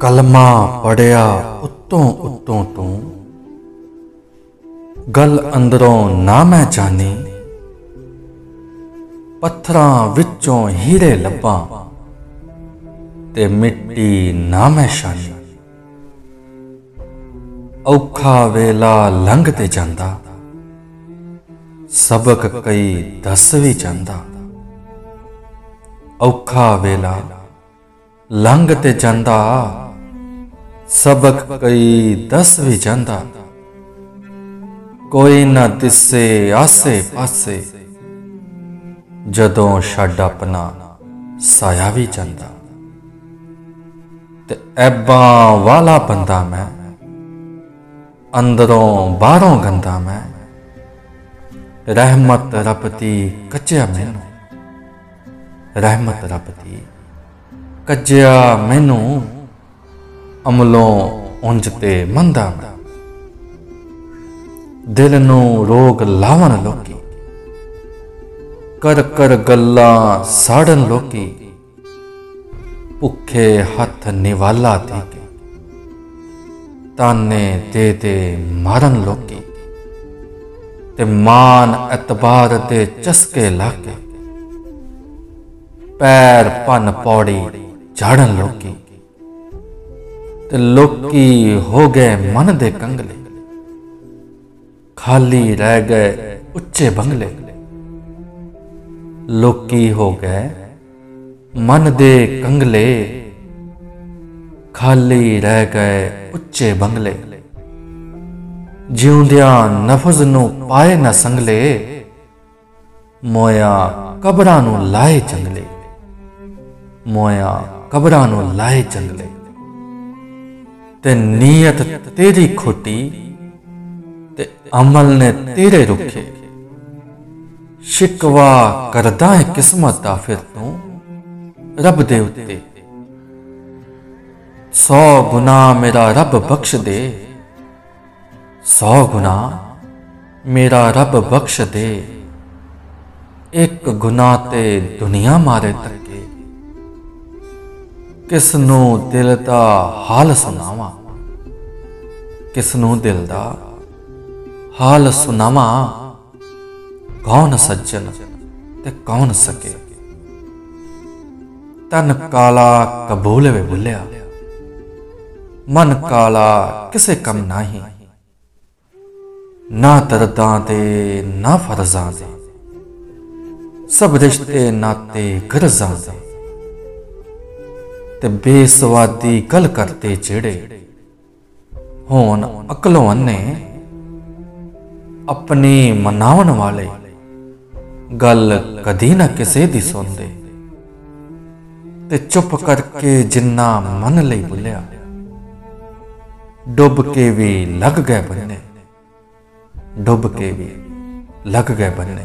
ਕਲਮਾ ਪੜਿਆ ਉਤੋਂ ਉਤੋਂ ਤੂੰ। ਗੱਲ ਅੰਦਰੋਂ ਨਾ ਮੈਂ ਜਾਣੀ। ਪੱਥਰਾਂ ਵਿੱਚੋਂ ਹੀਰੇ ਲੱਭਾਂ ਤੇ ਮਿੱਟੀ ਨਾ ਮੈਂ ਛਾਣੀ। ਔਖਾ ਵੇਲਾ ਲੰਘ ਤੇ ਜਾਂਦਾ। ਸਬਕ ਕਈ ਦੱਸ ਵੀ ਜਾਂਦਾ। ਔਖਾ ਵੇਲਾ ਲੰਘ ਤੇ ਜਾਂਦਾ। ਸਬਕ ਕਈ ਦੱਸ ਵੀ ਜਾਂਦਾ। ਕੋਈ ਨਾ ਦਿਸੇ ਆਸੇ ਪਾਸੇ, ਜਦੋਂ ਛੱਡ ਆਪਣਾ ਸਾਇਆ ਵੀ ਜਾਂਦਾ। ਤੇ ਐਬਾਂ ਵਾਲਾ ਬੰਦਾ ਮੈਂ, ਅੰਦਰੋਂ ਬਾਹਰੋਂ ਗੰਦਾ ਮੈਂ। ਰਹਿਮਤ ਰੱਬ ਦੀ ਕੱਚਿਆ ਮੈਨੂੰ, ਰਹਿਮਤ ਰੱਬ ਦੀ ਕੱਜਿਆ ਮੈਨੂੰ। ਅਮਲੋਂ ਉਂਝ ਤੇ ਮੰਦਾ। ਮੈਂ ਦਿਲ ਨੂੰ ਰੋਗ ਲਾਵਣ ਲੋਕੀ। ਕਰ ਕਰ ਗੱਲਾਂ ਸਾੜਨ ਲੋਕੀ। ਭੁੱਖੇ ਹੱਥ ਨਿਵਾਲਾ ਦੇ ਕੇ ਤਾਨੇ ਦੇ ਦੇ ਮਾਰਨ ਲੋਕੀ। ਤੇ ਮਾਨ ਇਤਬਾਰ ਦੇ ਚਸਕੇ ਲਾ ਕੇ ਪੈਰ ਭੰਨ ਪੌੜੀ ਝਾੜਨ ਲੋਕੀ। ਤੇ ਲੋਕੀ ਹੋ ਗਏ ਮਨ ਦੇ ਕੰਗਲੇ। ਖਾਲੀ ਰਹਿ ਗਏ ਉੱਚੇ ਬੰਗਲੇ। ਲੋਕੀ ਹੋ ਗਏ ਮਨ ਦੇ ਕੰਗਲੇ। ਖਾਲੀ ਰਹਿ ਗਏ ਉੱਚੇ ਬੰਗਲੇ। ਜਿਉਂਦਿਆਂ ਨਫਜ਼ ਨੂੰ ਪਾਏ ਨਾ ਸੰਗਲੇ, ਮੋਇਆ ਕਬਰਾਂ ਨੂੰ ਲਾਏ ਜੰਗਲੇ। ਮੋਇਆ ਕਬਰਾਂ ਨੂੰ ਲਾਏ ਜੰਗਲੇ। ਤੇ ਨੀਅਤ ਤੇਰੀ ਖੋਟੀ ਤੇ ਅਮਲ ਨੇ ਤੇਰੇ ਰੁੱਖੇ। ਸ਼ਿਕਵਾ ਕਰਦਾ ਹੈ ਕਿਸਮਤ ਦਾ ਫਿਰ ਤੂੰ ਰੱਬ ਦੇ ਉੱਤੇ। ਸੌ ਗੁਨਾ ਮੇਰਾ ਰੱਬ ਬਖਸ਼ ਦੇ। ਸੌ ਗੁਨਾ ਮੇਰਾ ਰੱਬ ਬਖਸ਼ ਦੇ। ਇੱਕ ਗੁਨਾ ਤੇ ਦੁਨੀਆ ਮਾਰੇ ਤੱਕੇ। ਕਿਸ ਨੂੰ ਦਿਲ ਦਾ ਹਾਲ ਸੁਣਾਵਾਂ? ਕਿਸ ਨੂੰ ਦਿਲ ਦਾ ਹਾਲ ਸੁਣਾਵਾਂ? ਕੌਣ ਸੱਜਣ ਤੇ ਕੌਣ ਸਕੇ? ਤਨ ਕਾਲਾ ਕਬੂਲ ਵੇ ਬੁੱਲਿਆ। ਮਨ ਕਾਲਾ ਕਿਸੇ ਕੰਮ ਨਹੀਂ। ਨਾ ਦਰਦਾਂ ਦੇ ਨਾ ਫਰਜ਼ਾਂ ਦੇ ਸਭ ਰਿਸ਼ਤੇ ਨਾਤੇ ਗਰਜ਼ਾਂ ਦੇ ਤੇ ਬੇਸਵਾਦੀ ਗੱਲ ਕਰਤੇ ਜਿਹੜੇ। ਹੋਣ ਅਕਲੋਂ ਅੰਨੇ ਆਪਣੀ ਮਨਾਉਣ ਵਾਲੇ ਗੱਲ ਕਦੀ ਨਾ ਕਿਸੇ ਦੀ ਸੁਣਦੇ। ਤੇ ਚੁੱਪ ਕਰਕੇ ਜਿੰਨਾ ਮਨ ਲਈ ਬੁੱਲਿਆ, ਡੁੱਬ ਕੇ ਵੀ ਲੱਗ ਗਏ ਬੰਨੇ। ਡੁੱਬ ਕੇ ਵੀ ਲੱਗ ਗਏ ਬੰਨੇ।